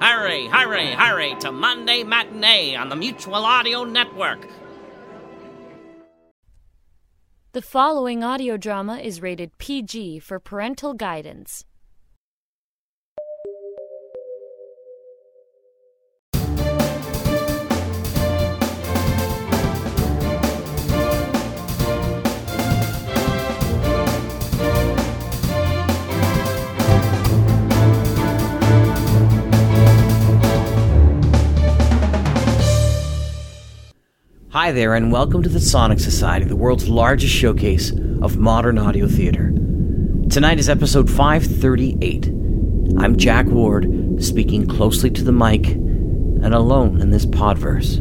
Hurry, hurry, hurry to Monday Matinee on the Mutual Audio Network. The following audio drama is rated PG for parental guidance. Hi there, and welcome to the Sonic Society, the world's largest showcase of modern audio theater. Tonight is episode 538. I'm Jack Ward, speaking closely to the mic and alone in this podverse.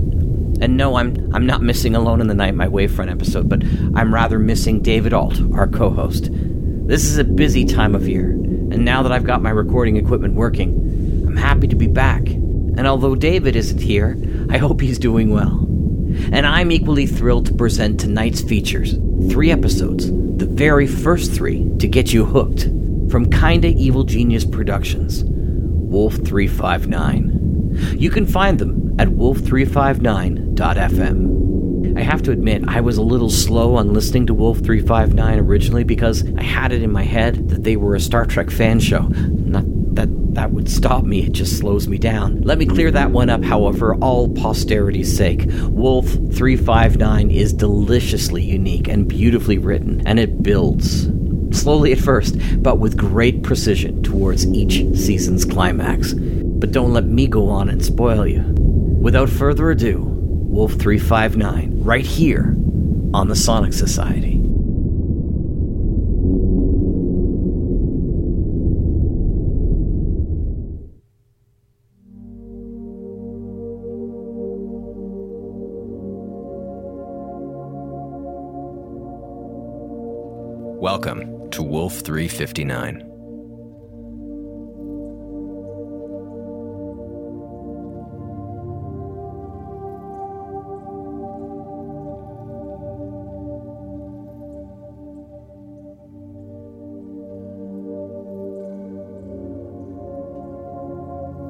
And no, I'm I'm not missing Alone in the Night, my Wavefront episode, but I'm rather missing David Ault, our co-host. This is a busy time of year, and now that I've got my recording equipment working, I'm happy to be back. And although David isn't here, I hope he's doing well. And I'm equally thrilled to present tonight's features. Three episodes, the very first three to get you hooked. From Kinda Evil Genius Productions, Wolf 359. You can find them at wolf359.fm. I have to admit, I was a little slow on listening to Wolf 359 originally because I had it in my head that they were a Star Trek fan show. Not that would stop me, it just slows me down. Let me clear that one up, however, all posterity's sake. Wolf 359 is deliciously unique and beautifully written, and it builds. Slowly at first, but with great precision towards each season's climax. But don't let me go on and spoil you. Without further ado, Wolf 359, right here on the Sonic Society. Wolf 359.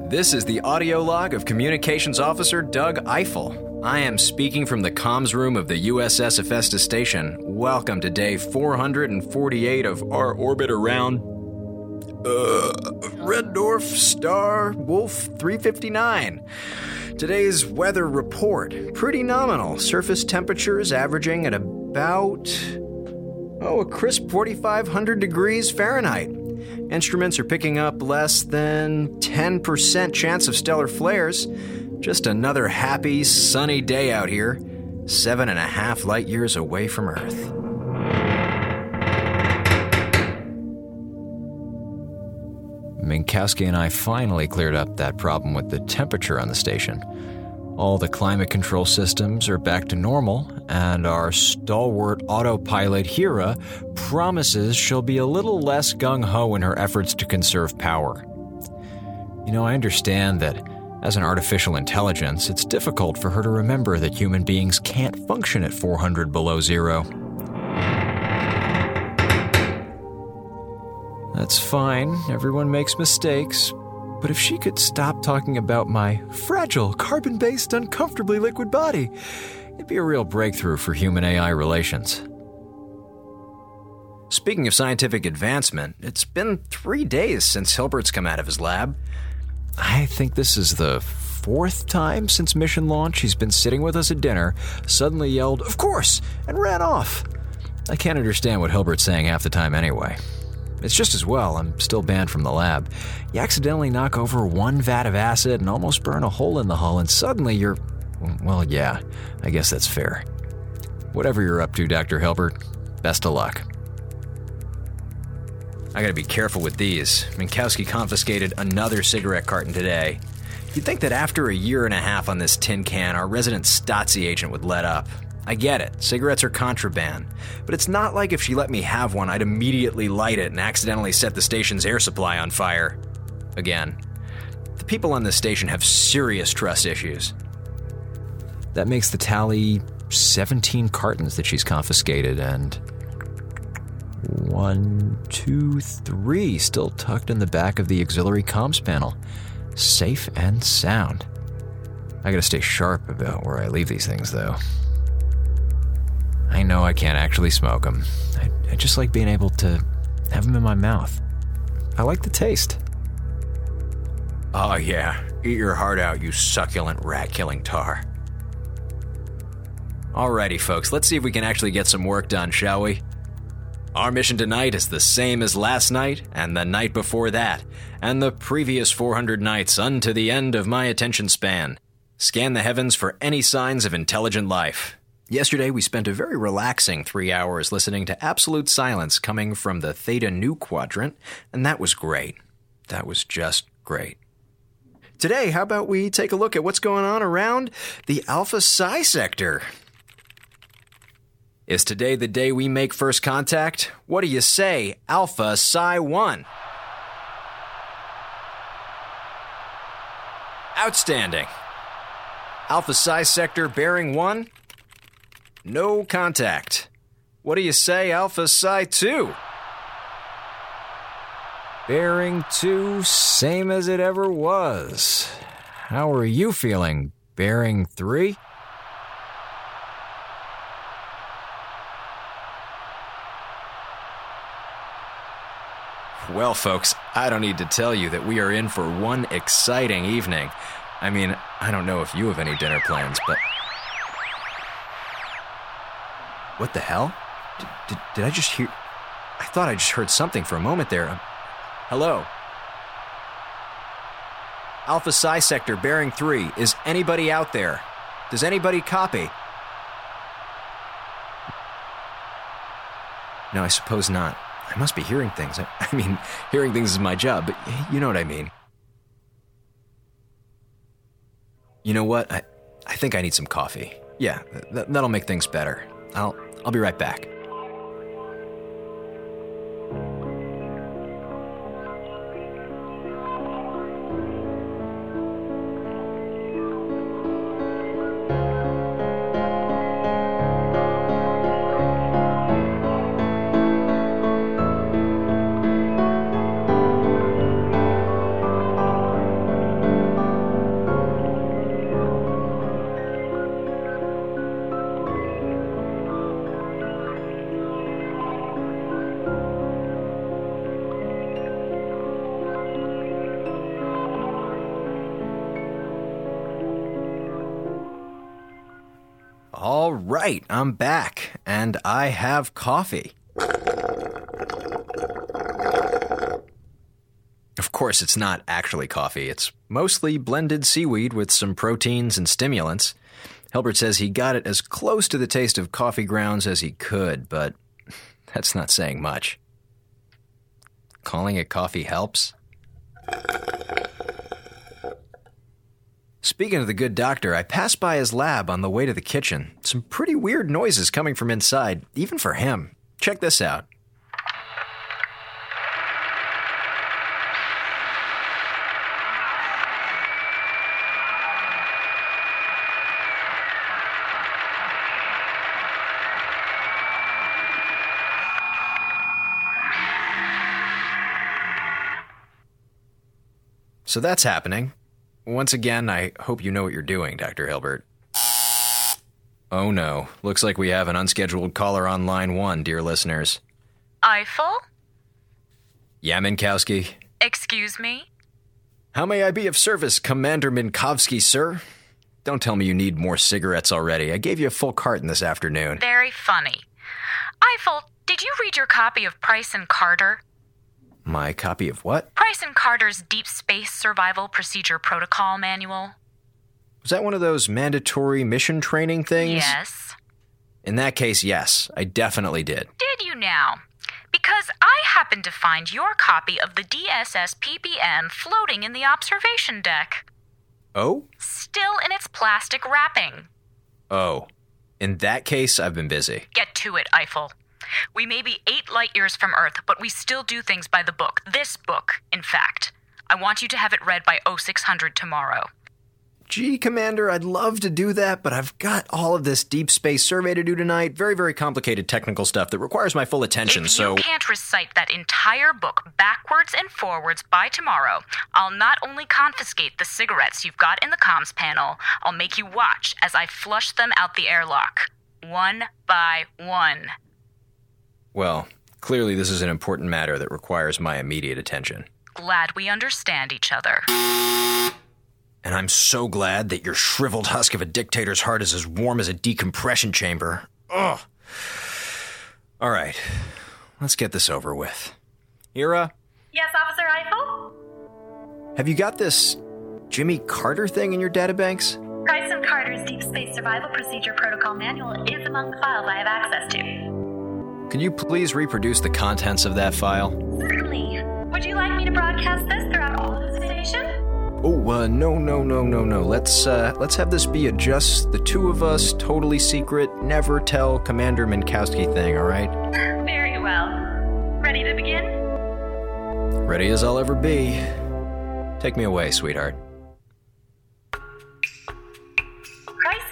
This is the audio log of Communications Officer Doug Eiffel. I am speaking from the comms room of the USS Hephaestus Station. Welcome to day 448 of our orbit around uh, Red Dwarf Star Wolf 359. Today's weather report pretty nominal. Surface temperatures averaging at about oh a crisp 4500 degrees Fahrenheit. Instruments are picking up less than 10% chance of stellar flares. Just another happy, sunny day out here, seven and a half light years away from Earth. Minkowski and I finally cleared up that problem with the temperature on the station. All the climate control systems are back to normal, and our stalwart autopilot Hera promises she'll be a little less gung ho in her efforts to conserve power. You know, I understand that as an artificial intelligence, it's difficult for her to remember that human beings can't function at 400 below zero. That's fine, everyone makes mistakes, but if she could stop talking about my fragile, carbon based, uncomfortably liquid body, it'd be a real breakthrough for human AI relations. Speaking of scientific advancement, it's been three days since Hilbert's come out of his lab. I think this is the fourth time since mission launch he's been sitting with us at dinner, suddenly yelled, Of course! and ran off. I can't understand what Hilbert's saying half the time anyway. It's just as well, I'm still banned from the lab. You accidentally knock over one vat of acid and almost burn a hole in the hull, and suddenly you're. Well, yeah, I guess that's fair. Whatever you're up to, Dr. Hilbert, best of luck. I gotta be careful with these. Minkowski confiscated another cigarette carton today. You'd think that after a year and a half on this tin can, our resident Stasi agent would let up. I get it, cigarettes are contraband, but it's not like if she let me have one, I'd immediately light it and accidentally set the station's air supply on fire. Again, the people on this station have serious trust issues. That makes the tally 17 cartons that she's confiscated, and one, two, three still tucked in the back of the auxiliary comms panel. Safe and sound. I gotta stay sharp about where I leave these things, though. I know I can't actually smoke them. I, I just like being able to have them in my mouth. I like the taste. Oh, yeah. Eat your heart out, you succulent rat killing tar. Alrighty, folks, let's see if we can actually get some work done, shall we? Our mission tonight is the same as last night, and the night before that, and the previous 400 nights unto the end of my attention span. Scan the heavens for any signs of intelligent life. Yesterday, we spent a very relaxing three hours listening to absolute silence coming from the Theta Nu quadrant, and that was great. That was just great. Today, how about we take a look at what's going on around the Alpha Psi sector? Is today the day we make first contact? What do you say, Alpha Psi 1? Outstanding. Alpha Psi sector bearing 1? No contact. What do you say, Alpha Psi 2? Bearing 2, same as it ever was. How are you feeling, Bearing 3? Well, folks, I don't need to tell you that we are in for one exciting evening. I mean, I don't know if you have any dinner plans, but. What the hell? Did, did, did I just hear. I thought I just heard something for a moment there. Um, hello? Alpha Psi Sector bearing 3. Is anybody out there? Does anybody copy? No, I suppose not. I must be hearing things. I, mean, hearing things is my job, but you know what I mean. You know what? I, I think I need some coffee. Yeah, th- that'll make things better. I'll, I'll be right back. I'm back, and I have coffee. Of course, it's not actually coffee. It's mostly blended seaweed with some proteins and stimulants. Hilbert says he got it as close to the taste of coffee grounds as he could, but that's not saying much. Calling it coffee helps? Speaking of the good doctor, I passed by his lab on the way to the kitchen. Some pretty weird noises coming from inside, even for him. Check this out. So that's happening. Once again, I hope you know what you're doing, Dr. Hilbert. Oh no, looks like we have an unscheduled caller on line one, dear listeners. Eiffel? Yeah, Minkowski. Excuse me? How may I be of service, Commander Minkowski, sir? Don't tell me you need more cigarettes already. I gave you a full carton this afternoon. Very funny. Eiffel, did you read your copy of Pryce and Carter? My copy of what? Pryce and Carter's Deep Space Survival Procedure Protocol Manual? Was that one of those mandatory mission training things? Yes. In that case, yes, I definitely did. Did you now? Because I happened to find your copy of the DSS PPM floating in the observation deck, Oh? still in its plastic wrapping. Oh. In that case, I've been busy. Get to it, Eiffel. We may be eight light years from Earth, but we still do things by the book. This book, in fact. I want you to have it read by 0600 tomorrow. Gee, Commander, I'd love to do that, but I've got all of this deep space survey to do tonight. Very, very complicated technical stuff that requires my full attention, if so. you can't recite that entire book backwards and forwards by tomorrow, I'll not only confiscate the cigarettes you've got in the comms panel, I'll make you watch as I flush them out the airlock. One by one. Well, clearly this is an important matter that requires my immediate attention. Glad we understand each other. And I'm so glad that your shriveled husk of a dictator's heart is as warm as a decompression chamber. Ugh. All right, let's get this over with. Hera, Yes, Officer Eiffel? have you got this Jimmy Carter thing in your databanks? Pryce and Carter's Deep Space Survival Procedure Protocol Manual is among the files I have access to. Can you please reproduce the contents of that file? Certainly. Would you like me to broadcast this throughout all of the station? Oh, uh, no, no, no, no, no. Let's, uh, let's have this be a just the two of us, totally secret, never tell Commander Minkowski thing, all right? Very well. Ready to begin? Ready as I'll ever be. Take me away, sweetheart. Pryce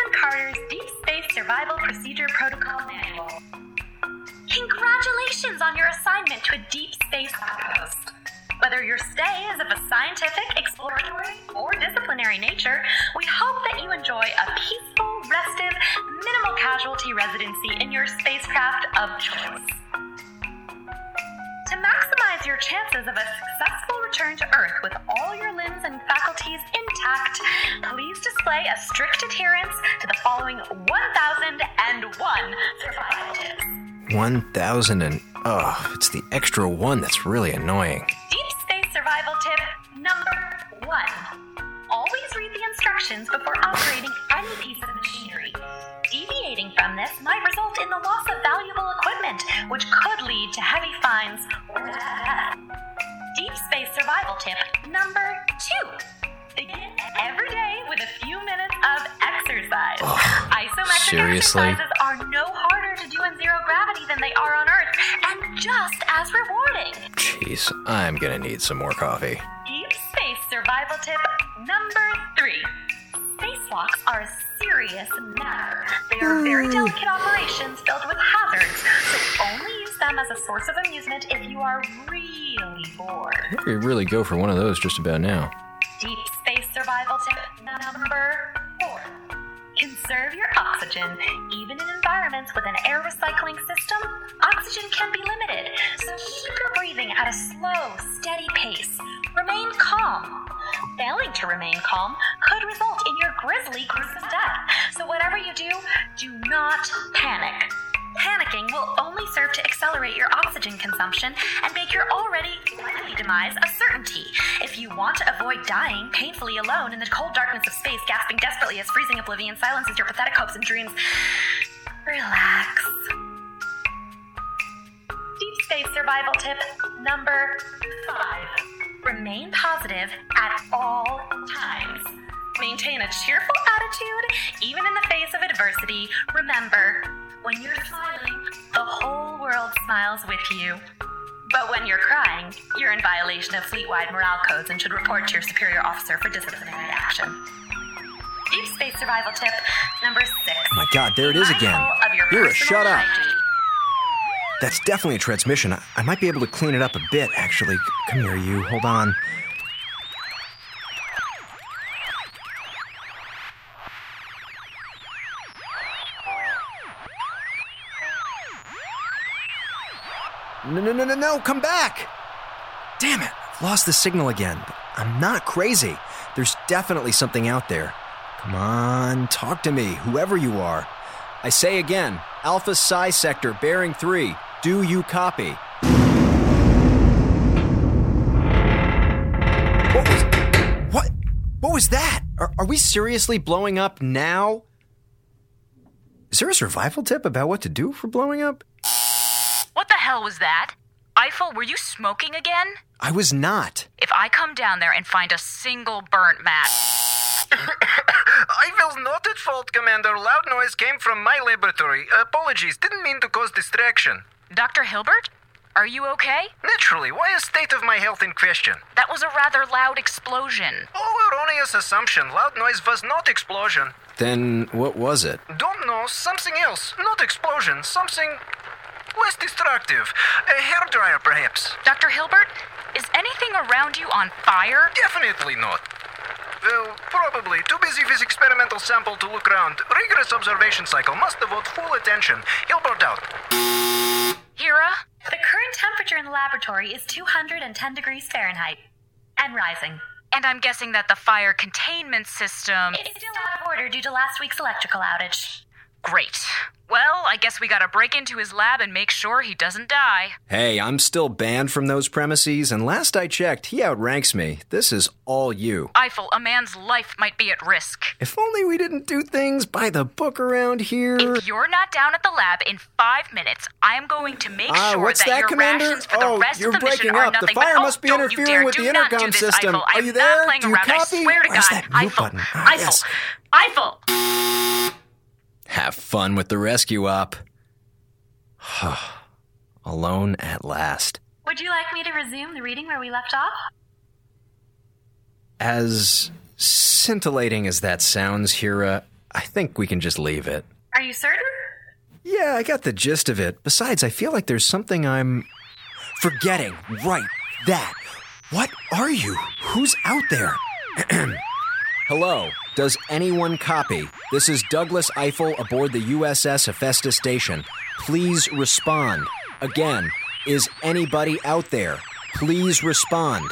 and Carter's Deep Space Survival Procedure Protocol Manual. Congratulations on your assignment to a deep space outpost. Whether your stay is of a scientific, exploratory, or disciplinary nature, we hope that you enjoy a peaceful, restive, minimal casualty residency in your spacecraft of choice. To maximize your chances of a successful return to Earth with all your limbs and faculties intact, please display a strict adherence to the following 1001 survival tips. 1,000 and. Oh, it's the extra one that's really annoying. Deep survival tip number one. Always read the instructions before operating any piece of machinery. Deviating from this might result in the loss of valuable equipment, which could lead to heavy fines or death. Deep space survival tip number two. Begin every day with a few minutes of exercise. Isometric seriously? exercises are no harder to do in zero gravity than they are on Earth, and just as rewarding. Jeez, I'm gonna need some more coffee. Deep space survival tip number three. Spacewalks are a serious matter. They are very hmm. delicate operations filled with hazards, so only use them as a source of amusement if you are really bored. I think We really go for one of those just about now. Survival tip number four. Conserve your oxygen. Even in environments with an air recycling system, oxygen can be limited. So keep your breathing at a slow, steady pace. Remain calm. Failing to remain calm could result in your grisly, gruesome death. So whatever you do, do not panic. Panicking will only serve to accelerate your oxygen consumption and make your already likely demise a certainty. If you want to avoid dying painfully alone in the cold darkness of space, gasping desperately as freezing oblivion silences your pathetic hopes and dreams, relax. Deep space survival tip number five remain positive at all times. Maintain a cheerful attitude even in the face of adversity. Remember, when you're smiling, the whole world smiles with you. But when you're crying, you're in violation of fleet-wide morale codes and should report to your superior officer for disciplinary action. Deep space survival tip number six. Oh my god, there it is again. Mindful of your Hera, shut up. That's definitely a transmission. I, I might be able to clean it up a bit, actually. Come here, you. Hold on. No, no, no, no, no, come back! Damn it, I've lost the signal again. I'm not crazy. There's definitely something out there. Come on, talk to me, whoever you are. I say again, Alpha Psi Sector, bearing 3. Do you copy? What was. What? What was that? Are, are we seriously blowing up now? Is there a survival tip about what to do for blowing up? What the hell was that? Eiffel, were you smoking again? I was not. If I come down there and find a single burnt mat, Eiffel's not at fault, Commander. Loud noise came from my laboratory. Apologies, didn't mean to cause distraction. Dr. Hilbert? Are you okay? Naturally, why is state of my health in question? That was a rather loud explosion. Oh, erroneous assumption. Loud noise was not explosion. Then what was it? Don't know, something else. Not explosion, something less destructive. A hairdryer, perhaps. Dr. Hilbert, is anything around you on fire? Definitely not. Well, probably. Too busy with experimental sample to look around. Rigorous observation cycle must devote full attention. Hilbert out. Hera? The current temperature in the laboratory is 210 degrees Fahrenheit and rising. And I'm guessing that the fire containment system. It's still out of order due to last week's electrical outage. Great. Well, I guess we gotta break into his lab and make sure he doesn't die. Hey, I'm still banned from those premises, and last I checked, he outranks me. This is all you. Eiffel, a man's life might be at risk. If only we didn't do things by the book around here. If you're not down at the lab in five minutes, I am going to make Ah, sure what's that, that, your Commander? rations for the oh, rest you're of the mission breaking are up. nothing the fire but, must oh, be don't you interfering with do the not do intercom this, system. Eiffel. Are you there? do you around, I copy? swear to Where's God. that mute Eiffel, button? Ah, Eiffel, yes. Eiffel. Have fun with the rescue op. Alone at last. Would you like me to resume the reading where we left off? As scintillating as that sounds, Hera, I think we can just leave it. Are you certain? Yeah, I got the gist of it. Besides, I feel like there's something I'm forgetting. Right, that. What are you? Who's out there? Hello, does anyone copy? This is Douglas Eiffel aboard the USS Hephaestus Station. Please respond. Again, is anybody out there? Please respond.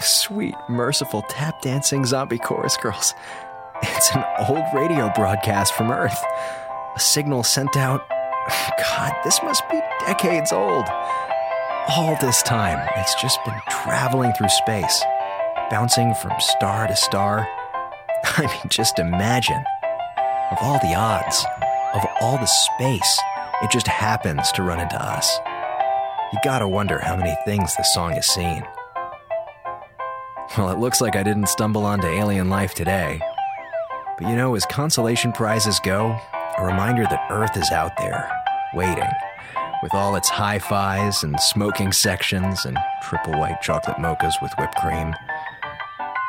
Sweet, merciful tap dancing zombie chorus girls. It's an old radio broadcast from Earth. A signal sent out. God, this must be decades old. All this time, it's just been traveling through space, bouncing from star to star. I mean, just imagine. Of all the odds, of all the space, it just happens to run into us. You gotta wonder how many things this song has seen. Well, it looks like I didn't stumble onto alien life today. But you know, as consolation prizes go, a reminder that Earth is out there, waiting, with all its hi fis and smoking sections and triple white chocolate mochas with whipped cream.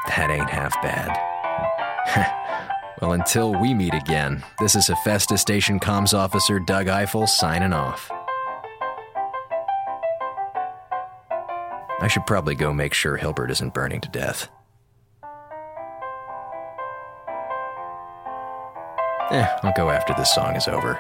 That ain't half bad. well, until we meet again, this is Hephaestus Station Comms Officer Doug Eiffel signing off. I should probably go make sure Hilbert isn't burning to death. Eh, I'll go after this song is over.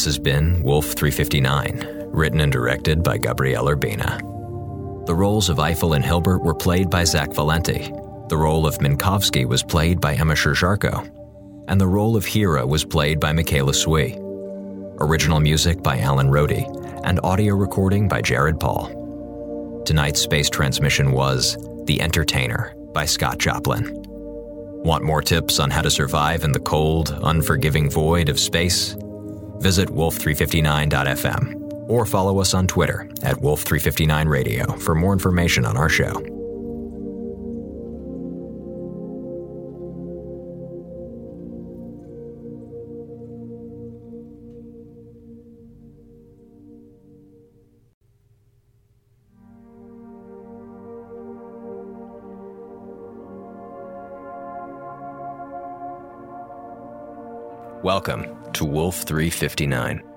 This has been Wolf 359, written and directed by Gabriel Urbina. The roles of Eiffel and Hilbert were played by Zach Valenti. The role of Minkowski was played by Emma Sherr-Ziarko. And the role of Hera was played by Michaela Swee. Original music by Alan Rohde, and audio recording by Jared Paul. Tonight's space transmission was The Entertainer by Scott Joplin. Want more tips on how to survive in the cold, unforgiving void of space? Visit wolf359.fm or follow us on Twitter at wolf359radio for more information on our show. Welcome to Wolf 359.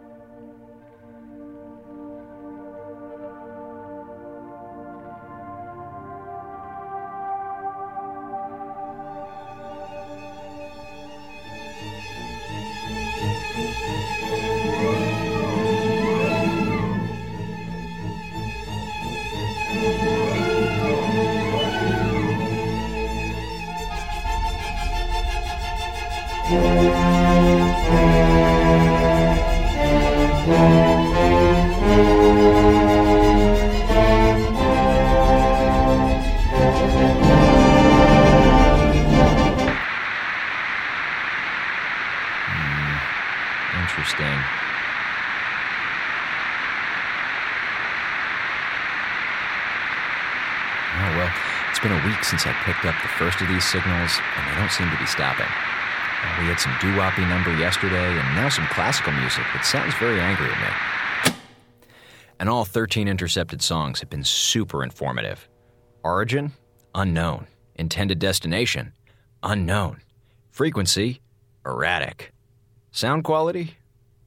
First of these signals, and they don't seem to be stopping. Uh, we had some doo-woppy number yesterday, and now some classical music that sounds very angry at me. And all 13 intercepted songs have been super informative. Origin? Unknown. Intended destination? Unknown. Frequency? Erratic. Sound quality?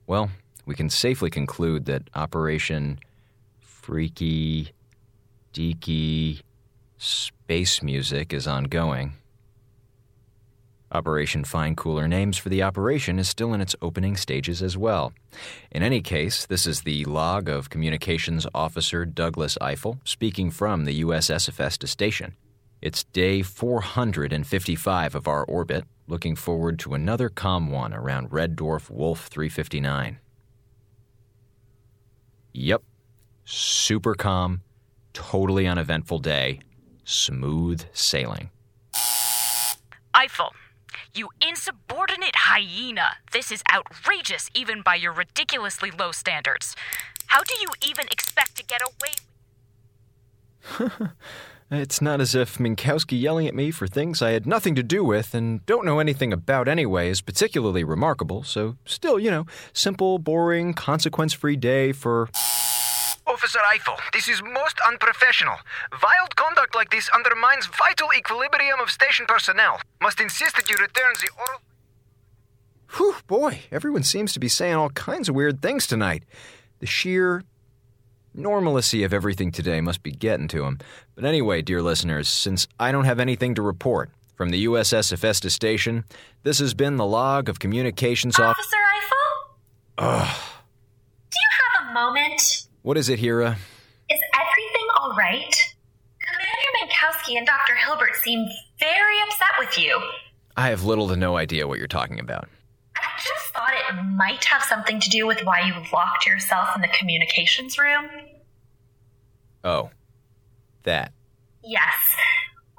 Well, we can safely conclude that Operation Freaky Deaky Space Music is ongoing. Operation Find Cooler Names for the operation is still in its opening stages as well. In any case, this is the log of Communications Officer Douglas Eiffel speaking from the USS Hephaestus station. It's day 455 of our orbit, looking forward to another calm one around Red Dwarf Wolf 359. Yep, super calm, totally uneventful day, smooth sailing. Eiffel, you insubordinate hyena. This is outrageous, even by your ridiculously low standards. How do you even expect to get away with It's not as if Minkowski yelling at me for things I had nothing to do with and don't know anything about anyway is particularly remarkable, so still, you know, simple, boring, consequence free day for. Officer Eiffel, this is most unprofessional. Vile conduct like this undermines vital equilibrium of station personnel. Must insist that you return the oral. Whew, boy, everyone seems to be saying all kinds of weird things tonight. The sheer normalcy of everything today must be getting to him. But anyway, dear listeners, since I don't have anything to report from the USS Hephaestus station, this has been the log of communications off. Officer Eiffel? Ugh. Do you have a moment? What is it, Hera? Is everything all right? Commander Minkowski and Dr. Hilbert seem very upset with you. I have little to no idea what you're talking about. I just thought it might have something to do with why you locked yourself in the communications room. Oh, that. Yes.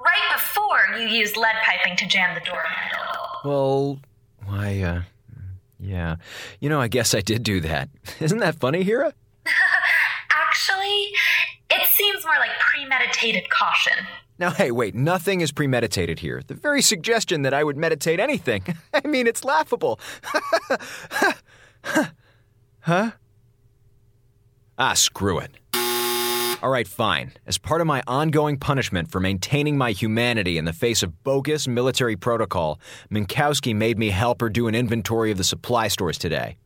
Right before you used lead piping to jam the door handle. Well, why, uh, yeah. You know, I guess I did do that. Isn't that funny, Hera? It seems more like premeditated caution. Now, hey, wait, nothing is premeditated here. The very suggestion that I would meditate anything. I mean, it's laughable. huh? Ah, screw it. All right, fine. As part of my ongoing punishment for maintaining my humanity in the face of bogus military protocol, Minkowski made me help her do an inventory of the supply stores today.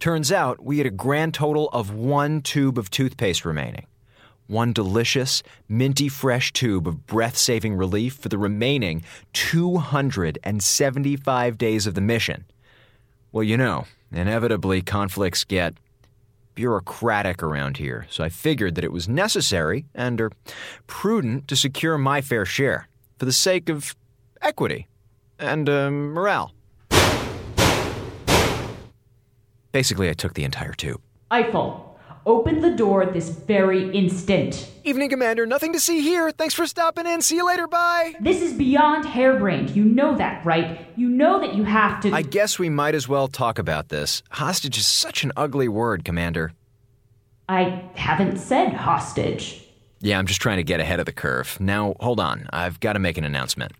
Turns out we had a grand total of one tube of toothpaste remaining. One delicious, minty fresh tube of breath saving relief for the remaining 275 days of the mission. Well, you know, inevitably conflicts get bureaucratic around here, so I figured that it was necessary and er, prudent to secure my fair share for the sake of equity and uh, morale. Basically, I took the entire tube. Eiffel, open the door this very instant. Evening, Commander. Nothing to see here. Thanks for stopping in. See you later. Bye. This is beyond harebrained. You know that, right? You know that you have to. I guess we might as well talk about this. Hostage is such an ugly word, Commander. I haven't said hostage. Yeah, I'm just trying to get ahead of the curve. Now, hold on. I've got to make an announcement.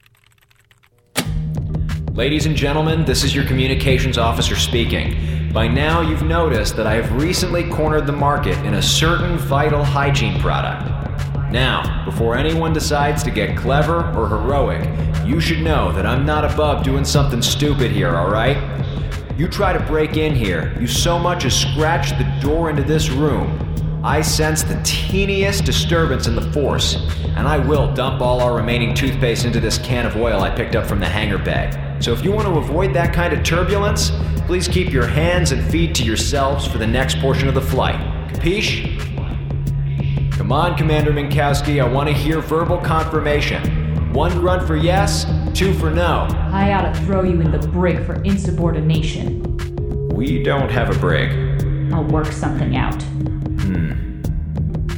Ladies and gentlemen, this is your communications officer speaking. By now, you've noticed that I have recently cornered the market in a certain vital hygiene product. Now, before anyone decides to get clever or heroic, you should know that I'm not above doing something stupid here, alright? You try to break in here, you so much as scratch the door into this room. I sense the teeniest disturbance in the force, and I will dump all our remaining toothpaste into this can of oil I picked up from the hangar bag. So if you want to avoid that kind of turbulence, please keep your hands and feet to yourselves for the next portion of the flight. Capiche? Come on, Commander Minkowski, I want to hear verbal confirmation. One grunt for yes, two for no. I ought to throw you in the brig for insubordination. We don't have a brig. I'll work something out. Hmm.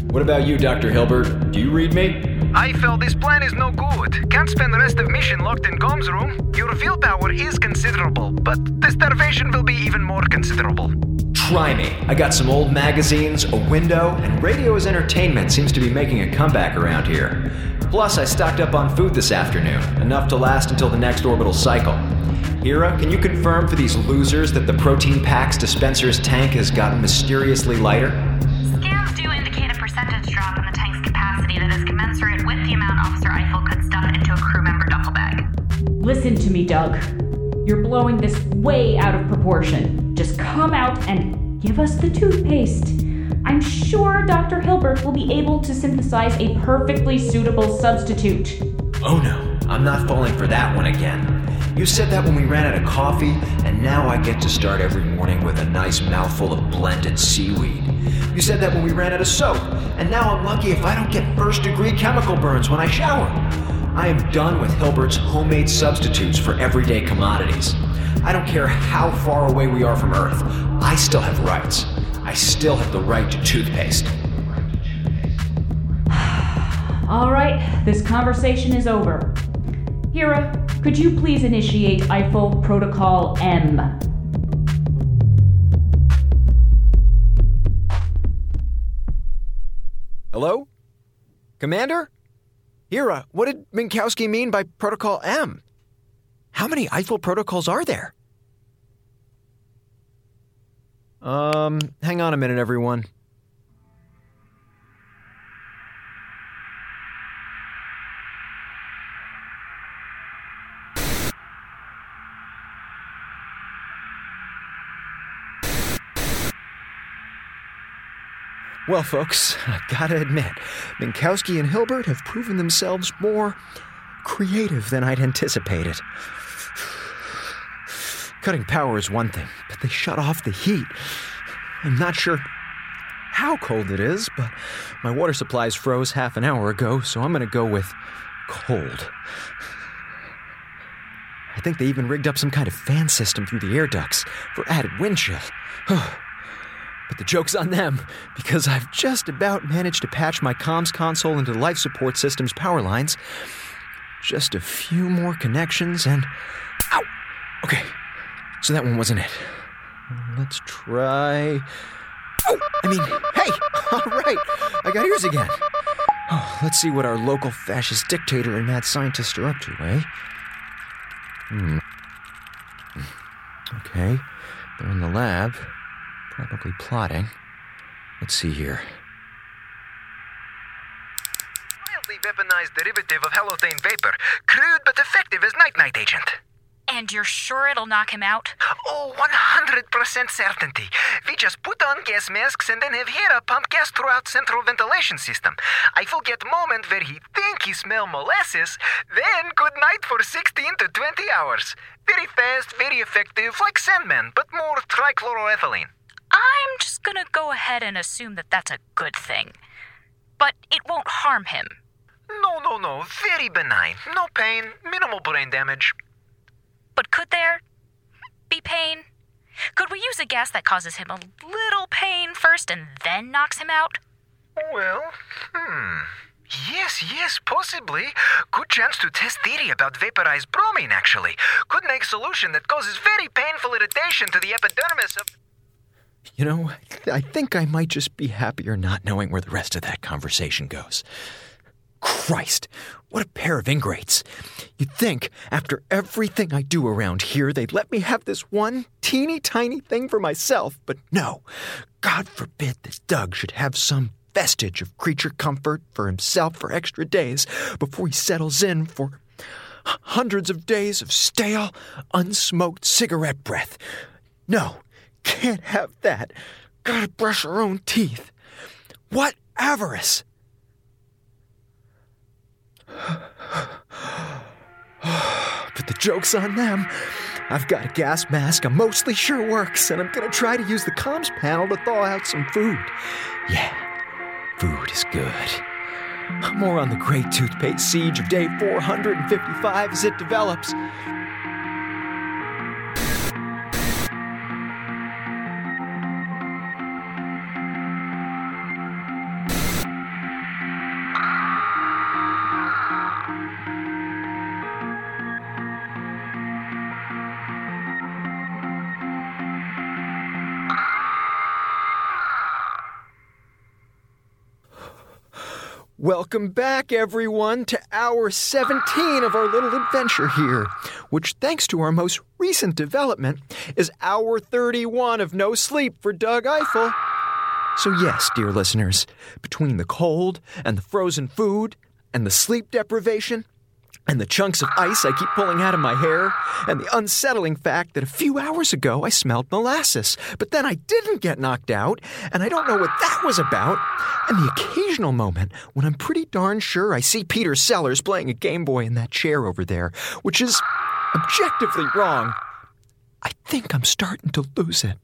What about you, Dr. Hilbert? Do you read me? I felt this plan is no good. Can't spend the rest of mission locked in Gom's room. Your field power is considerable, but the starvation will be even more considerable. Try me. I got some old magazines, a window, and radio as entertainment seems to be making a comeback around here. Plus, I stocked up on food this afternoon, enough to last until the next orbital cycle. Hera, can you confirm for these losers that the protein packs dispenser's tank has gotten mysteriously lighter? Eiffel could stuff into a crew member duffel bag. Listen to me, Doug. You're blowing this way out of proportion. Just come out and give us the toothpaste. I'm sure Dr. Hilbert will be able to synthesize a perfectly suitable substitute. Oh no, I'm not falling for that one again. You said that when we ran out of coffee, and now I get to start every morning with a nice mouthful of blended seaweed. You said that when we ran out of soap, and now I'm lucky if I don't get first degree chemical burns when I shower. I am done with Hilbert's homemade substitutes for everyday commodities. I don't care how far away we are from Earth, I still have rights. I still have the right to toothpaste. All right, this conversation is over. Hera, could you please initiate Eiffel Protocol M? Hello? Commander? Hera, what did Minkowski mean by Protocol M? How many Eiffel protocols are there? Um, hang on a minute, everyone. Well, folks, I gotta admit, Minkowski and Hilbert have proven themselves more creative than I'd anticipated. Cutting power is one thing, but they shut off the heat. I'm not sure how cold it is, but my water supplies froze half an hour ago, so I'm gonna go with cold. I think they even rigged up some kind of fan system through the air ducts for added wind chill. But the joke's on them, because I've just about managed to patch my comms console into the life support system's power lines. Just a few more connections and. Ow! Okay, so that one wasn't it. Let's try. Oh, I mean, hey! All right, I got ears again. Oh, let's see what our local fascist dictator and mad scientist are up to, eh? Hmm. Okay, they're in the lab. Probably plotting. Let's see here. Mildly weaponized derivative of halothane vapor. Crude but effective as night night agent. And you're sure it'll knock him out? Oh, 100% certainty. We just put on gas masks and then have Hera pump gas throughout central ventilation system. I forget moment where he think he smell molasses, then good night for 16 to 20 hours. Very fast, very effective, like Sandman, but more trichloroethylene. I'm just gonna go ahead and assume that that's a good thing. But it won't harm him. No, no, no. Very benign. No pain, minimal brain damage. But could there be pain? Could we use a gas that causes him a little pain first and then knocks him out? Well, hmm. Yes, yes, possibly. Good chance to test theory about vaporized bromine, actually. Could make solution that causes very painful irritation to the epidermis of. You know, I think I might just be happier not knowing where the rest of that conversation goes. Christ, what a pair of ingrates. You'd think, after everything I do around here, they'd let me have this one teeny tiny thing for myself, but no. God forbid that Doug should have some vestige of creature comfort for himself for extra days before he settles in for hundreds of days of stale, unsmoked cigarette breath. No, can't have that. Gotta brush her own teeth. What avarice! But the joke's on them. I've got a gas mask I'm mostly sure works, and I'm gonna try to use the comms panel to thaw out some food. Yeah, food is good. More on the great toothpaste siege of day 455 as it develops. Welcome back, everyone, to hour 17 of our little adventure here, which, thanks to our most recent development, is hour 31 of no sleep for Doug Eiffel. So, yes, dear listeners, between the cold and the frozen food and the sleep deprivation, and the chunks of ice I keep pulling out of my hair, and the unsettling fact that a few hours ago I smelled molasses, but then I didn't get knocked out, and I don't know what that was about, and the occasional moment when I'm pretty darn sure I see Peter Sellers playing a Game Boy in that chair over there, which is objectively wrong. I think I'm starting to lose it.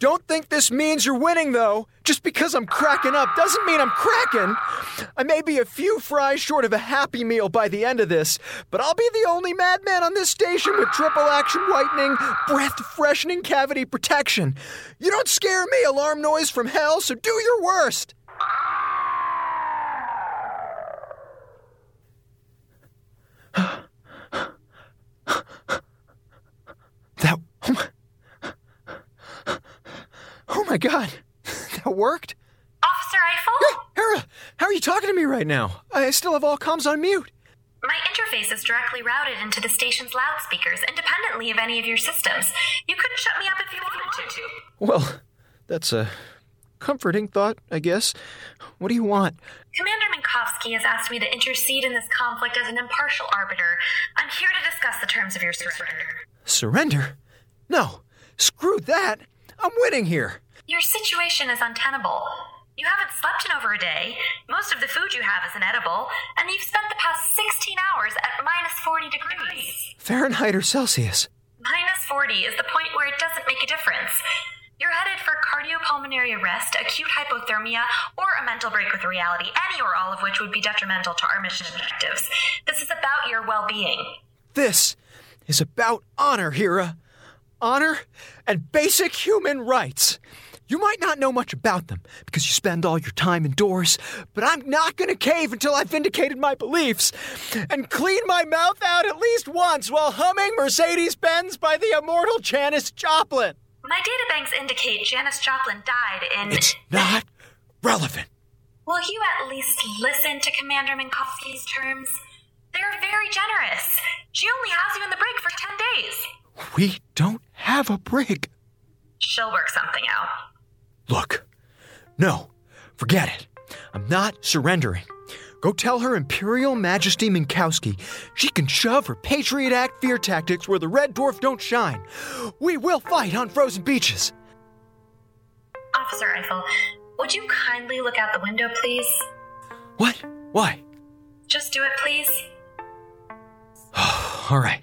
Don't think this means you're winning, though. Just because I'm cracking up doesn't mean I'm cracking. I may be a few fries short of a happy meal by the end of this, but I'll be the only madman on this station with triple action whitening, breath freshening cavity protection. You don't scare me, alarm noise from hell, so do your worst. Oh my, oh my god. That worked? Officer Eiffel? Hera, how are you talking to me right now? I still have all comms on mute. My interface is directly routed into the station's loudspeakers, independently of any of your systems. You couldn't shut me up if you wanted to. Well, that's a comforting thought, I guess. What do you want? Commander Minkowski has asked me to intercede in this conflict as an impartial arbiter. I'm here to discuss the terms of your surrender. Surrender? No. Screw that. I'm winning here. Your situation is untenable. You haven't slept in over a day, most of the food you have is inedible, and you've spent the past 16 hours at minus 40 degrees. Fahrenheit or Celsius? Minus 40 is the point where it doesn't make a difference. You're headed for cardiopulmonary arrest, acute hypothermia, or a mental break with reality, any or all of which would be detrimental to our mission objectives. This is about your well being. This is about honor, Hera. Honor and basic human rights. You might not know much about them because you spend all your time indoors, but I'm not going to cave until I've vindicated my beliefs and clean my mouth out at least once while humming Mercedes Benz by the immortal Janis Joplin. My databanks indicate Janis Joplin died in. It's not relevant. Will you at least listen to Commander Minkowski's terms? They're very generous. She only has you in the brig for 10 days. We don't have a brig. She'll work something out. Look, no, forget it. I'm not surrendering. Go tell her Imperial Majesty Minkowski she can shove her Patriot Act fear tactics where the Red Dwarf don't shine. We will fight on frozen beaches. Officer Eiffel, would you kindly look out the window, please? What? Why? Just do it, please. All right.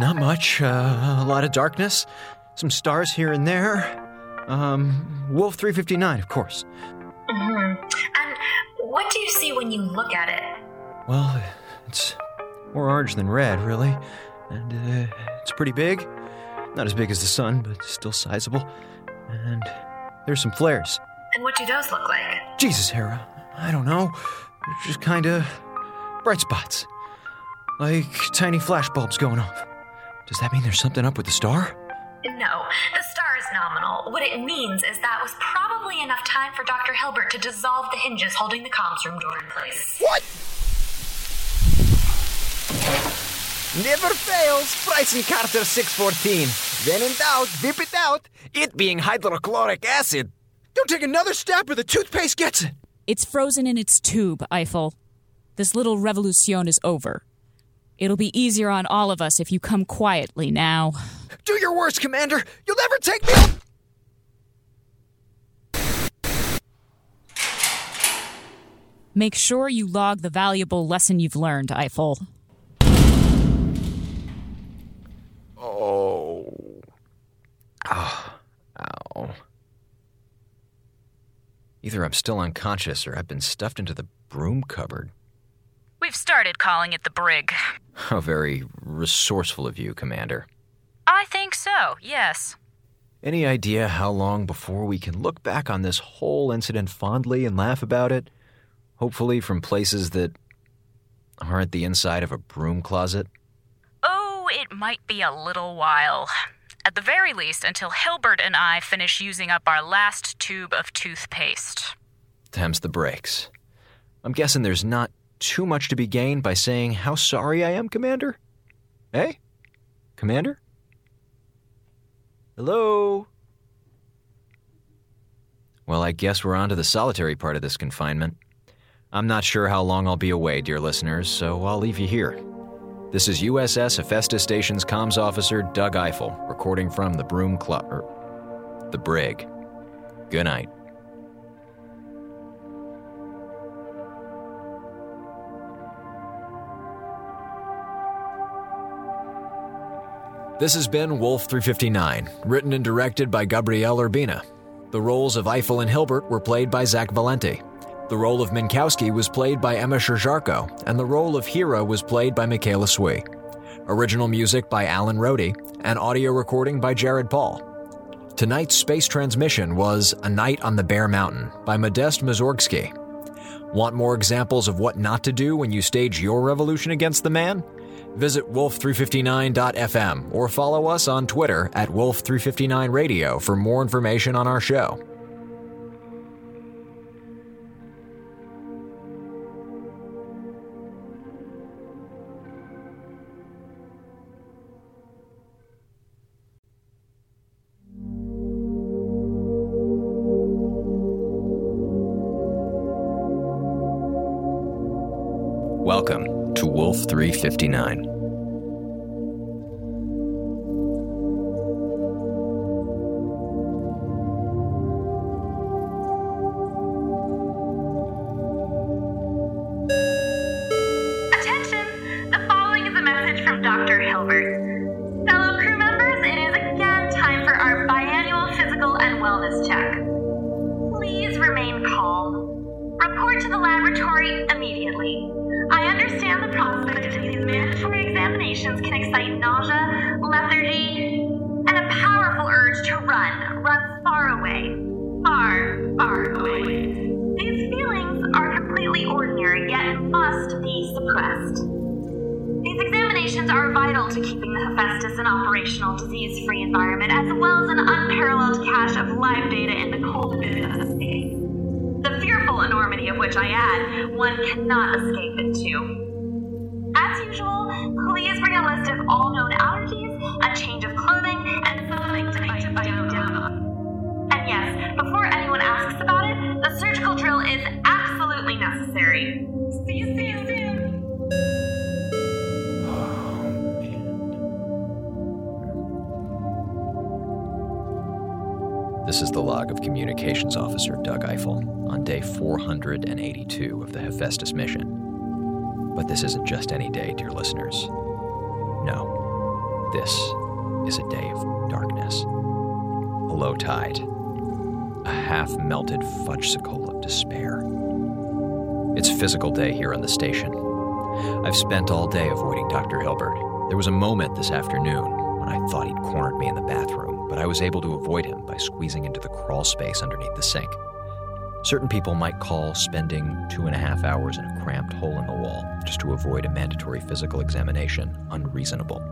Not much. Uh, a lot of darkness. Some stars here and there. Um, Wolf 359, of course. Mm-hmm. And what do you see when you look at it? Well, it's more orange than red, really. And uh, it's pretty big. Not as big as the sun, but still sizable. And there's some flares. And what do those look like? Jesus, Hera. I don't know. They're Just kind of bright spots. Like tiny flashbulbs going off. Does that mean there's something up with the star? No, the star is nominal. What it means is that was probably enough time for Dr. Hilbert to dissolve the hinges holding the comms room door in place. What? Never fails. Pryce and Carter 614. Then in doubt, dip it out. It being hydrochloric acid. Don't take another step or the toothpaste gets it. It's frozen in its tube, Eiffel. This little revolution is over. It'll be easier on all of us if you come quietly now. Do your worst, Commander! You'll never take me! Make sure you log the valuable lesson you've learned, Eiffel. Oh. Oh. Ow. Either I'm still unconscious or I've been stuffed into the broom cupboard. We've started calling it the brig. How very resourceful of you, Commander. I think so, yes. Any idea how long before we can look back on this whole incident fondly and laugh about it? Hopefully from places that aren't the inside of a broom closet? Oh, it might be a little while. At the very least, until Hilbert and I finish using up our last tube of toothpaste. Them's the breaks. I'm guessing there's not too much to be gained by saying how sorry I am, Commander? Eh? Commander? Hello? Well, I guess we're on to the solitary part of this confinement. I'm not sure how long I'll be away, dear listeners, so I'll leave you here. This is USS Hephaestus Station's comms officer Doug Eiffel, recording from the Broom Club, or the Brig. Good night. This has been Wolf 359, written and directed by Gabriel Urbina. The roles of Eiffel and Hilbert were played by Zach Valenti. The role of Minkowski was played by Emma Sherr-Ziarko, and the role of Hera was played by Michaela Swee. Original music by Alan Rohde, and audio recording by Jared Paul. Tonight's space transmission was A Night on the Bare Mountain by Modest Mussorgsky. Want more examples of what not to do when you stage your revolution against the man? Visit wolf359.fm or follow us on Twitter at wolf359radio for more information on our show. 359. Hephaestus mission. But this isn't just any day, dear listeners. No, this is a day of darkness. A low tide. A half melted fudgesicle of despair. It's physical day here on the station. I've spent all day avoiding Dr. Hilbert. There was a moment this afternoon when I thought he'd cornered me in the bathroom, but I was able to avoid him by squeezing into the crawl space underneath the sink. Certain people might call spending two and a half hours in a cramped hole in the wall just to avoid a mandatory physical examination unreasonable.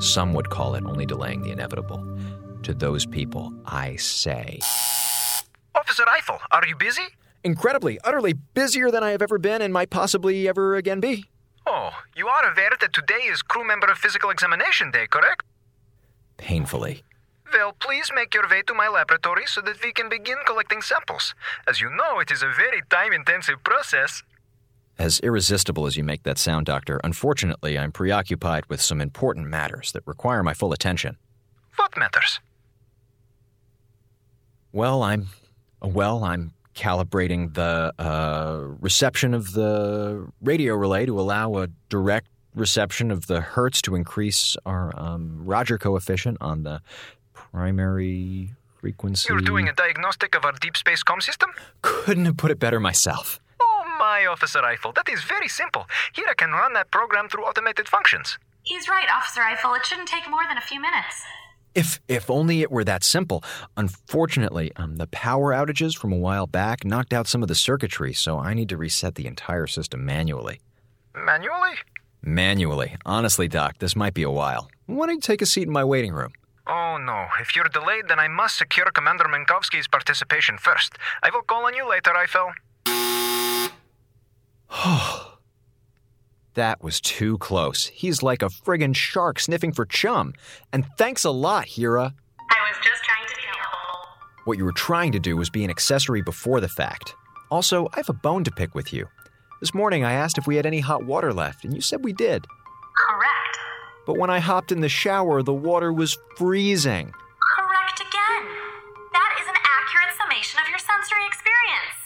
Some would call it only delaying the inevitable. To those people, I say, Officer Eiffel, are you busy? Incredibly, utterly busier than I have ever been and might possibly ever again be. Oh, you are aware that today is crew member physical examination day, correct? painfully, Well, please make your way to my laboratory so that we can begin collecting samples. As you know, it is a very time intensive process. As irresistible as you make that sound, Doctor, unfortunately, I'm preoccupied with some important matters that require my full attention. What matters? Well, I'm. Well, I'm calibrating the uh, reception of the radio relay to allow a direct reception of the hertz to increase our um, Roger coefficient on the primary frequency. You're doing a diagnostic of our deep space com system? Couldn't have put it better myself. Oh, my, Officer Eiffel. That is very simple. Hera can run that program through automated functions. He's right, Officer Eiffel. It shouldn't take more than a few minutes. If if only it were that simple. Unfortunately, um, the power outages from a while back knocked out some of the circuitry, so I need to reset the entire system manually. Manually? Manually. Honestly, Doc, this might be a while. Why don't you take a seat in my waiting room? Oh no. If you're delayed, then I must secure Commander Minkowski's participation first. I will call on you later, Eiffel. That was too close. He's like a friggin' shark sniffing for chum. And thanks a lot, Hera. I was just trying to be helpful. What you were trying to do was be an accessory before the fact. Also, I have a bone to pick with you. This morning I asked if we had any hot water left, and you said we did. But when I hopped in the shower, the water was freezing. Correct again. That is an accurate summation of your sensory experience.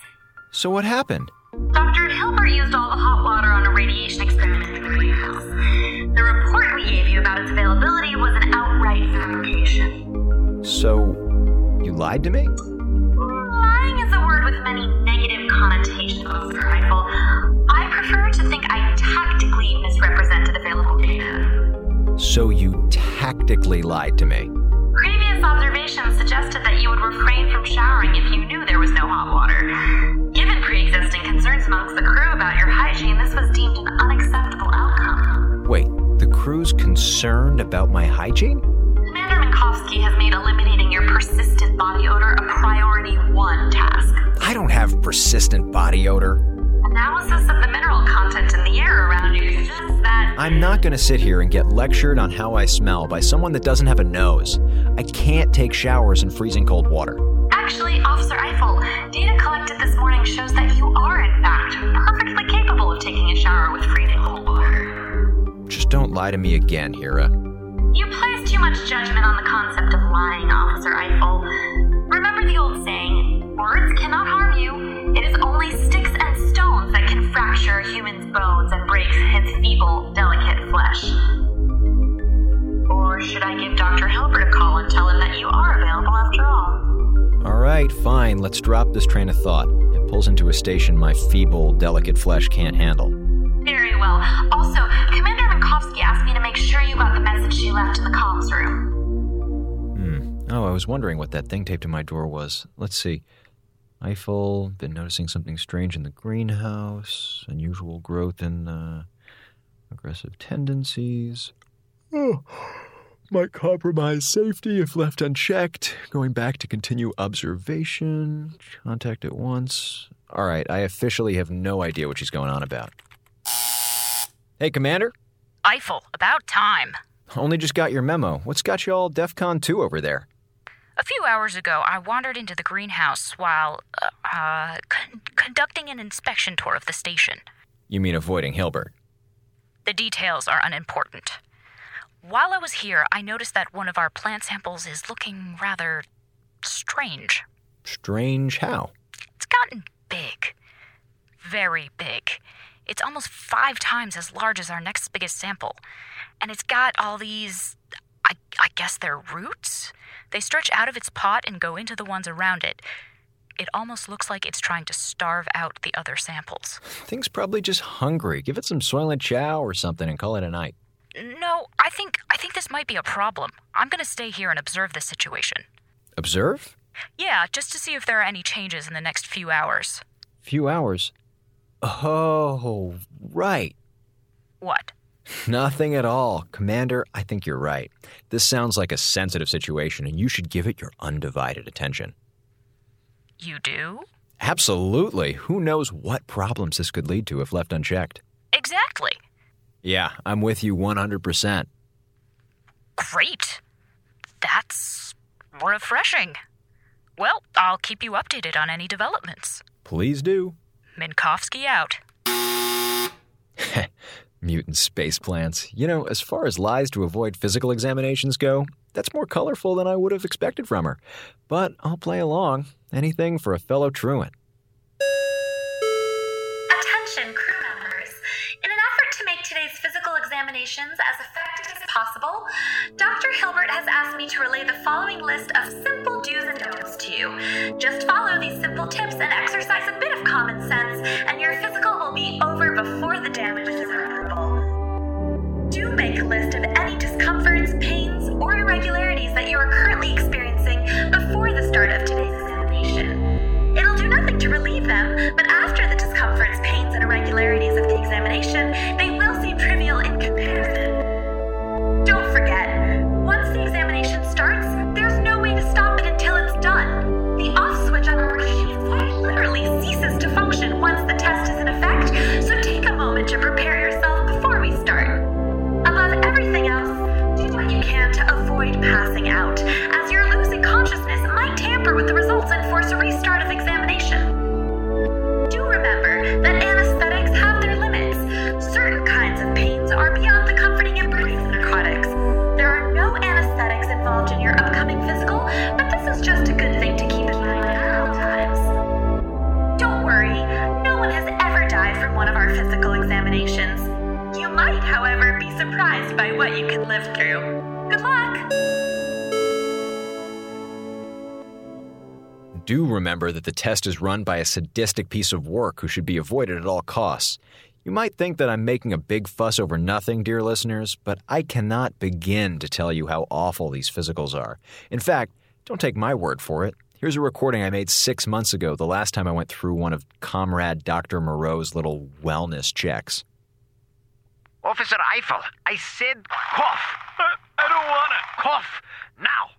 So what happened? Dr. Hilbert used all the hot water on a radiation experiment in the greenhouse. The report we gave you about its availability was an outright fabrication. So, you lied to me? Lying is a word with many negative connotations, Officer So you tactically lied to me. Previous observations suggested that you would refrain from showering if you knew there was no hot water. Given pre existing concerns amongst the crew about your hygiene, this was deemed an unacceptable outcome. Wait, the crew's concerned about my hygiene? Commander Minkowski has made eliminating your persistent body odor a priority one task. I don't have persistent body odor. Analysis of the mineral content in the air around you that. I'm not gonna sit here and get lectured on how I smell by someone that doesn't have a nose. I can't take showers in freezing cold water. Actually, Officer Eiffel, data collected this morning shows that you are, in fact, perfectly capable of taking a shower with freezing cold water. Just don't lie to me again, Hera. You place too much judgment on the concept of lying, Officer Eiffel. Remember the old saying words cannot harm you. It is only sticks and stones that can fracture a human's bones and break his feeble, delicate flesh. Or should I give Dr. Hilbert a call and tell him that you are available after all? All right, fine, let's drop this train of thought. It pulls into a station my feeble, delicate flesh can't handle. Very well. Also, Commander Minkowski asked me to make sure you got the message she left in the comms room. Hmm. Oh, I was wondering what that thing taped to my door was. Let's see. Eiffel, been noticing something strange in the greenhouse, unusual growth in uh, aggressive tendencies. Oh, might compromise safety if left unchecked. Going back to continue observation. Contact at once. All right, I officially have no idea what she's going on about. Hey, Commander. Eiffel, about time. Only just got your memo. What's got you all DEFCON 2 over there? A few hours ago, I wandered into the greenhouse while uh, uh, con- conducting an inspection tour of the station. You mean avoiding Hilbert? The details are unimportant. While I was here, I noticed that one of our plant samples is looking rather strange. Strange how? It's gotten big. Very big. It's almost five times as large as our next biggest sample. And it's got all these. I, I guess they're roots? They stretch out of its pot and go into the ones around it. It almost looks like it's trying to starve out the other samples. Thing's probably just hungry. Give it some Soylent Chow or something and call it a night. No, I think I think this might be a problem. I'm going to stay here and observe this situation. Observe? Yeah, just to see if there are any changes in the next few hours. Few hours. Oh, right. What? Nothing at all. Commander, I think you're right. This sounds like a sensitive situation, and you should give it your undivided attention. You do? Absolutely. Who knows what problems this could lead to if left unchecked? Exactly. Yeah, I'm with you 100%. Great. That's refreshing. Well, I'll keep you updated on any developments. Please do. Minkowski out. Mutant space plants. You know, as far as lies to avoid physical examinations go, that's more colorful than I would have expected from her. But I'll play along. Anything for a fellow truant. Attention, crew members. In an effort to make today's physical examinations as effective as possible, Dr. Hilbert has asked me to relay the following list of simple do's and don'ts to you. Just follow these simple tips and exercise a bit of common sense, and your physical will be over before the damage is irreparable. List of any discomforts, pains, or irregularities that you are currently experiencing before the start of today's examination. It'll do nothing to relieve them, but after the discomforts, pains, and irregularities of the examination, they will seem trivial in comparison. Don't forget, once the examination starts, there's no way to stop it until it's done. The off switch on our machine literally ceases to function once the test is in effect, so take a moment to prepare yourself. Everything else, do what you can to avoid passing out, as your losing consciousness might tamper with the results and force a restart of examination. Do remember that anesthetics have their limits. Certain kinds of pains are beyond the comforting embrace of narcotics. There are no anesthetics involved in your upcoming physical, but this is just a good thing to keep in mind at all times. Don't worry, no one has ever died from one of our physical examinations. Might, however, be surprised by what you can live through. Good luck! Do remember that the test is run by a sadistic piece of work who should be avoided at all costs. You might think that I'm making a big fuss over nothing, dear listeners, but I cannot begin to tell you how awful these physicals are. In fact, don't take my word for it. Here's a recording I made six months ago, the last time I went through one of Comrade Dr. Moreau's little wellness checks. Officer Eiffel, I said cough. I don't wanna. Cough. Now.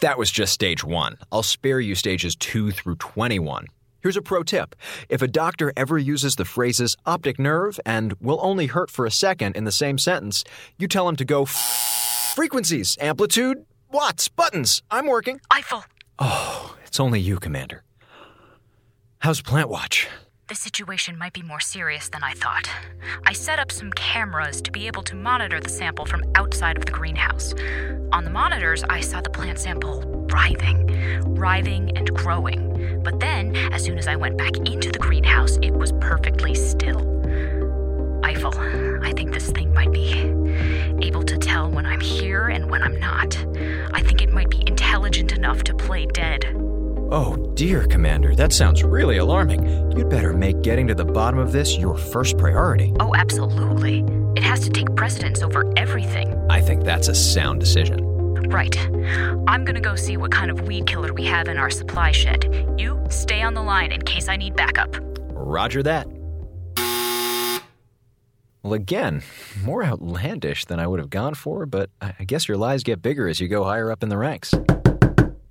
That was just stage one. I'll spare you stages two through 21. Here's a pro tip. If a doctor ever uses the phrases optic nerve and will only hurt for a second in the same sentence, you tell him to go f- frequencies, amplitude, watts, buttons. I'm working. Eiffel, Oh, it's only you, Commander. How's Plant Watch? the situation might be more serious than I thought. I set up some cameras to be able to monitor the sample from outside of the greenhouse. On the monitors, I saw the plant sample writhing, writhing and growing. But then, as soon as I went back into the greenhouse, it was perfectly still. Eiffel, I think this thing might be able to tell when I'm here and when I'm not. I think it might be intelligent enough to play dead. Oh, dear, Commander, that sounds really alarming. You'd better make getting to the bottom of this your first priority. Oh, absolutely. It has to take precedence over everything. I think that's a sound decision. Right. I'm gonna go see what kind of weed killer we have in our supply shed. You stay on the line in case I need backup. Roger that. Well, again, more outlandish than I would have gone for, but I guess your lies get bigger as you go higher up in the ranks.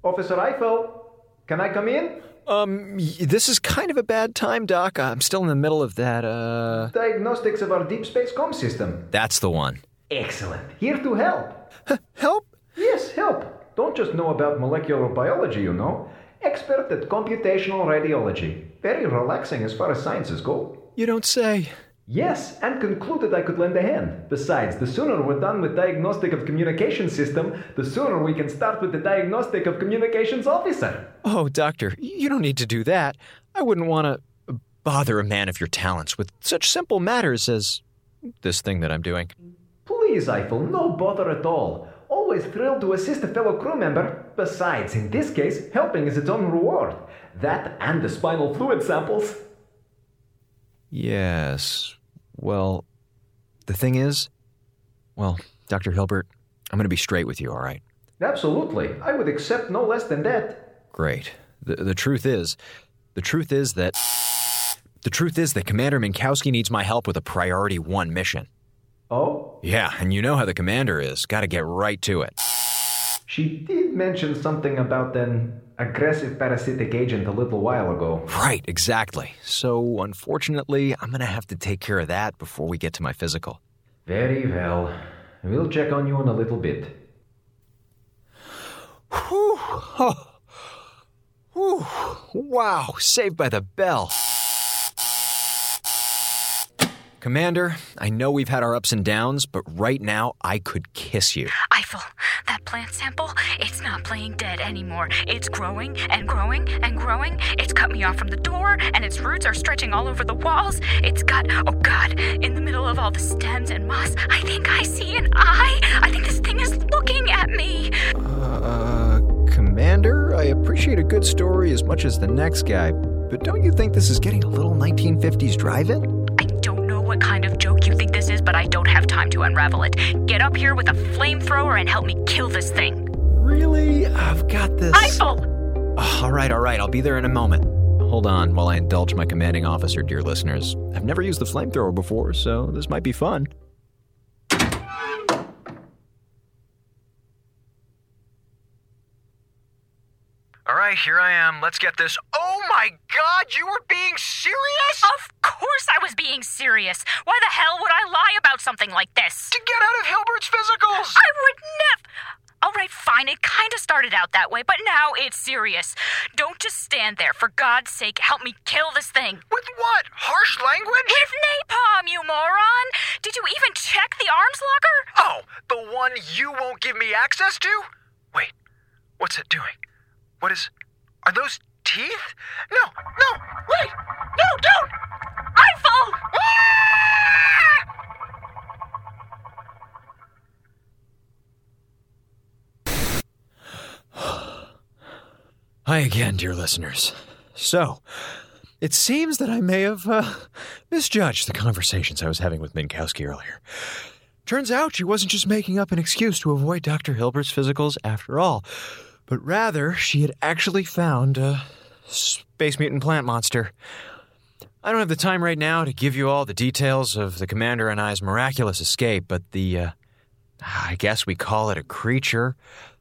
Officer Eiffel, can I come in? Um, this is kind of a bad time, Doc. I'm still in the middle of that, uh. Diagnostics of our deep space com system. That's the one. Excellent. Here to help. Help? Yes, help. Don't just know about molecular biology, you know. Expert at computational radiology. Very relaxing as far as sciences go. You don't say. Yes, and concluded I could lend a hand. Besides, the sooner we're done with diagnostic of communication system, the sooner we can start with the diagnostic of communications officer. Oh, Doctor, you don't need to do that. I wouldn't want to bother a man of your talents with such simple matters as this thing that I'm doing. Please, Eiffel, no bother at all. Always thrilled to assist a fellow crew member. Besides, in this case, helping is its own reward. That and the spinal fluid samples. Yes. Well, the thing is, well, Dr. Hilbert, I'm going to be straight with you, all right? Absolutely. I would accept no less than that. Great. The, the truth is, the truth is that. The truth is that Commander Minkowski needs my help with a priority one mission. Oh? Yeah, and you know how the commander is. Gotta get right to it. She did mention something about an aggressive parasitic agent a little while ago. Right, exactly. So, unfortunately, I'm gonna have to take care of that before we get to my physical. Very well. We'll check on you in a little bit. Whew. Oh. Whew. Wow, saved by the bell. Commander, I know we've had our ups and downs, but right now I could kiss you. Eiffel, that plant sample, it's not playing dead anymore. It's growing and growing and growing. It's cut me off from the door, and its roots are stretching all over the walls. It's got, oh God, in the middle of all the stems and moss, I think I see an eye. I think this thing is looking at me. Uh, Commander, I appreciate a good story as much as the next guy, but don't you think this is getting a little 1950s drive in? I don't know what kind of joke you think this is, but I don't have time to unravel it. Get up here with a flamethrower and help me kill this thing. Really? I've got this. Eiffel! Oh, all right, all right, I'll be there in a moment. Hold on while I indulge my commanding officer, dear listeners. I've never used the flamethrower before, so this might be fun. Right, here I am. Let's get this. Oh my god, you were being serious? Of course I was being serious. Why the hell would I lie about something like this? To get out of Hilbert's physicals! I would never. All right, fine. It kind of started out that way, but now it's serious. Don't just stand there. For God's sake, help me kill this thing. With what? Harsh language? With napalm, you moron! Did you even check the arms locker? Oh, the one you won't give me access to? Wait, what's it doing? What is. Are those teeth? No, no, wait! No, don't! Eiffel! Hi again, dear listeners. So, it seems that I may have uh, misjudged the conversations I was having with Minkowski earlier. Turns out she wasn't just making up an excuse to avoid Dr. Hilbert's physicals after all, but rather she had actually found a space mutant plant monster. I don't have the time right now to give you all the details of the commander and I's miraculous escape, but the, uh, I guess we call it a creature,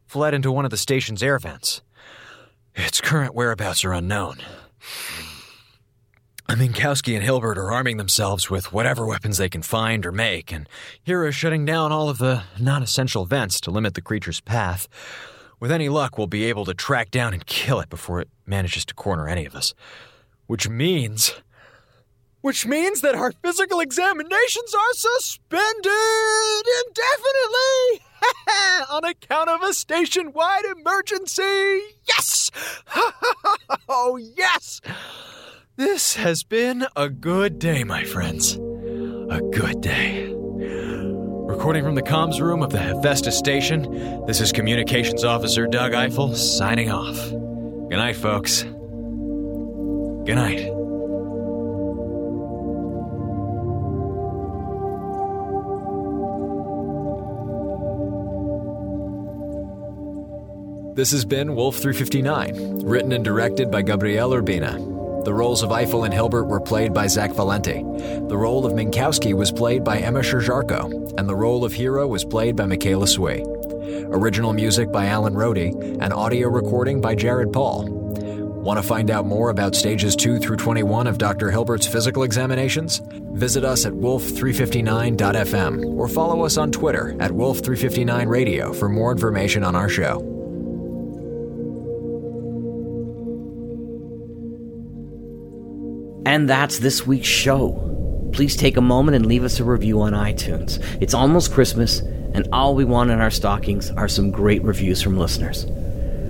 fled into one of the station's air vents. Its current whereabouts are unknown. Minkowski and Hilbert are arming themselves with whatever weapons they can find or make, and Hera is shutting down all of the non essential vents to limit the creature's path. With any luck, we'll be able to track down and kill it before it manages to corner any of us. Which means. Which means that our physical examinations are suspended indefinitely! On account of a station wide emergency! Yes! oh, yes! This has been a good day, my friends. A good day. Recording from the comms room of the Hephaestus station, this is Communications Officer Doug Eiffel signing off. Good night, folks. Good night. This has been Wolf 359, written and directed by Gabriel Urbina. The roles of Eiffel and Hilbert were played by Zach Valenti. The role of Minkowski was played by Emma Sherr-Ziarko, and the role of Hera was played by Michaela Swee. Original music by Alan Rohde, and audio recording by Jared Paul. Want to find out more about stages 2 through 21 of Dr. Hilbert's physical examinations? Visit us at wolf359.fm or follow us on Twitter at wolf359radio for more information on our show. And that's this week's show. Please take a moment and leave us a review on iTunes. It's almost Christmas, and all we want in our stockings are some great reviews from listeners.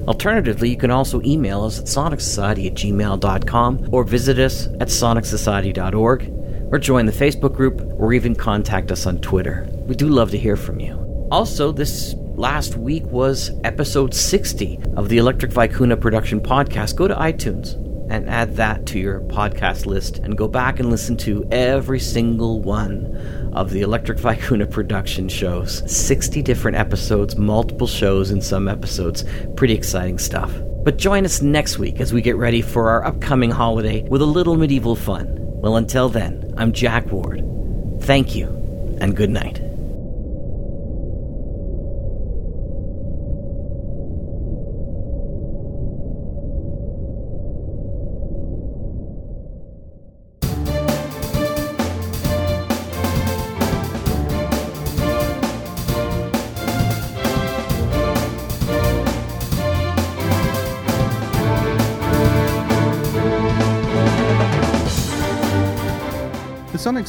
Alternatively, you can also email us at sonicsociety at gmail.com or visit us at sonicsociety.org or join the Facebook group or even contact us on Twitter. We do love to hear from you. Also, this last week was episode 60 of the Electric Vicuna production podcast. Go to iTunes and add that to your podcast list and go back and listen to every single one of the Electric Vicuna production shows. 60 different episodes, multiple shows in some episodes. Pretty exciting stuff. But join us next week as we get ready for our upcoming holiday with a little medieval fun. Well, until then, I'm Jack Ward. Thank you, and good night.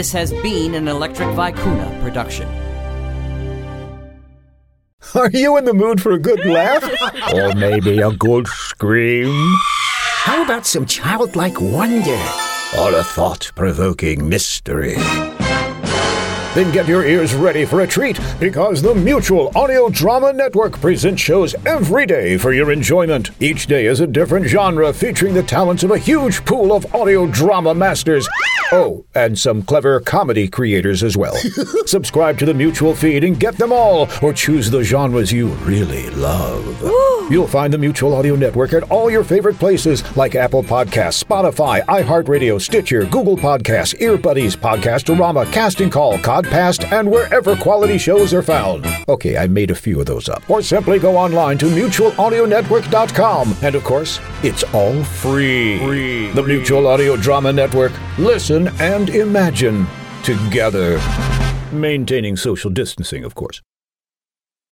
This has been an Electric Vicuna production. Are you in the mood for a good laugh? or maybe a good scream? How about some childlike wonder? Or a thought provoking mystery? Then get your ears ready for a treat because the Mutual Audio Drama Network presents shows every day for your enjoyment. Each day is a different genre featuring the talents of a huge pool of audio drama masters. Oh, and some clever comedy creators as well. Subscribe to the Mutual feed and get them all, or choose the genres you really love. You'll find the Mutual Audio Network at all your favorite places like Apple Podcasts, Spotify, iHeartRadio, Stitcher, Google Podcasts, Earbuddies, Podcastorama, Casting Call, Codcast, and wherever quality shows are found. Okay, I made a few of those up. Or simply go online to mutualaudionetwork.com. And of course, it's all free. free. The Mutual Audio Drama Network. Listen and imagine together. Maintaining social distancing, of course.